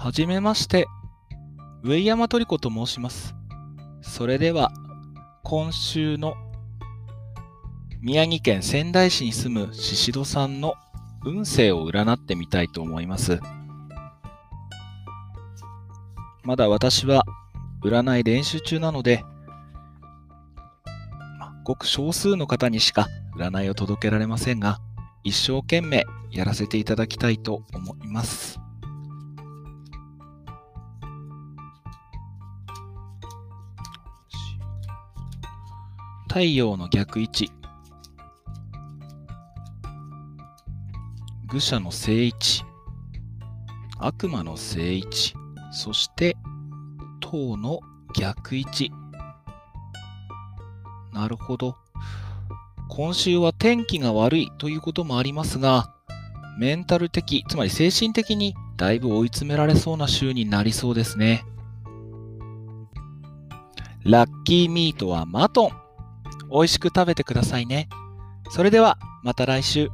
はじめまして、上山トリコと申します。それでは、今週の宮城県仙台市に住む宍戸さんの運勢を占ってみたいと思います。まだ私は占い練習中なので、ごく少数の方にしか占いを届けられませんが、一生懸命やらせていただきたいと思います。太陽の逆位置。愚者の正位置。悪魔の正位置。そして塔の逆位置。なるほど。今週は天気が悪いということもありますがメンタル的つまり精神的にだいぶ追い詰められそうな週になりそうですね。ラッキーミートはマトン。美味しく食べてくださいね。それではまた来週。